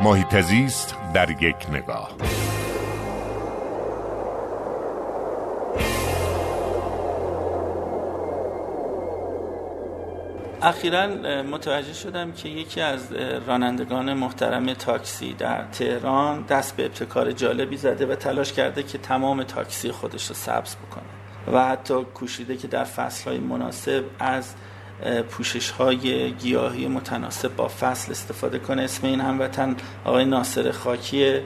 محیط زیست در یک نگاه. اخیرا متوجه شدم که یکی از رانندگان محترم تاکسی در تهران دست به ابتکار جالبی زده و تلاش کرده که تمام تاکسی خودش رو سبز بکنه و حتی کوشیده که در فصلهای مناسب از پوشش های گیاهی متناسب با فصل استفاده کنه. اسم این هموطن آقای ناصر خاکیه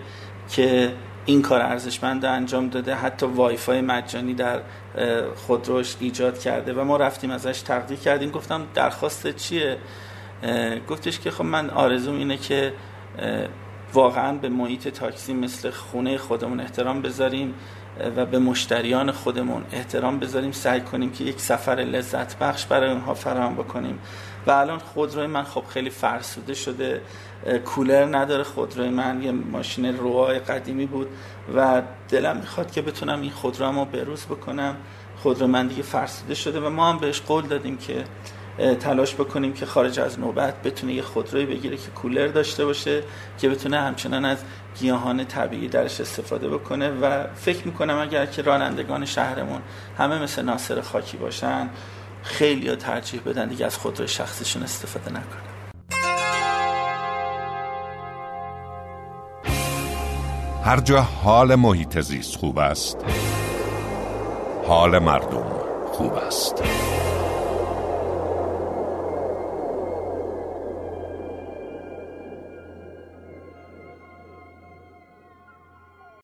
که این کار ارزشمند انجام داده. حتی وایفای مجانی در خودروش ایجاد کرده و ما رفتیم ازش تقدیر کردیم. گفتم درخواست چیه؟ گفتش که خب من آرزوم اینه که واقعا به محیط تاکسی مثل خونه خودمون احترام بذاریم و به مشتریان خودمون احترام بذاریم. سعی کنیم که یک سفر لذت بخش برای اونها فراهم بکنیم. و الان خودروی من خب خیلی فرسوده شده. کولر نداره خودروی من یه ماشین روهای قدیمی بود و دلم می‌خواد که بتونم این خودرو رو بروز بکنم. خودرو من دیگه فرسوده شده و ما هم بهش قول دادیم که تلاش بکنیم که خارج از نوبت بتونه یه خودروی بگیره که کولر داشته باشه که بتونه همچنان از گیاهان طبیعی درش استفاده بکنه. و فکر می‌کنم اگر که رانندگان شهرمون همه مثل ناصر خاکی باشن خیلی ها ترجیح بدن دیگه از خودروی شخصیشون استفاده نکنن. هر جا حال محیط زیست خوب است حال مردم خوب است.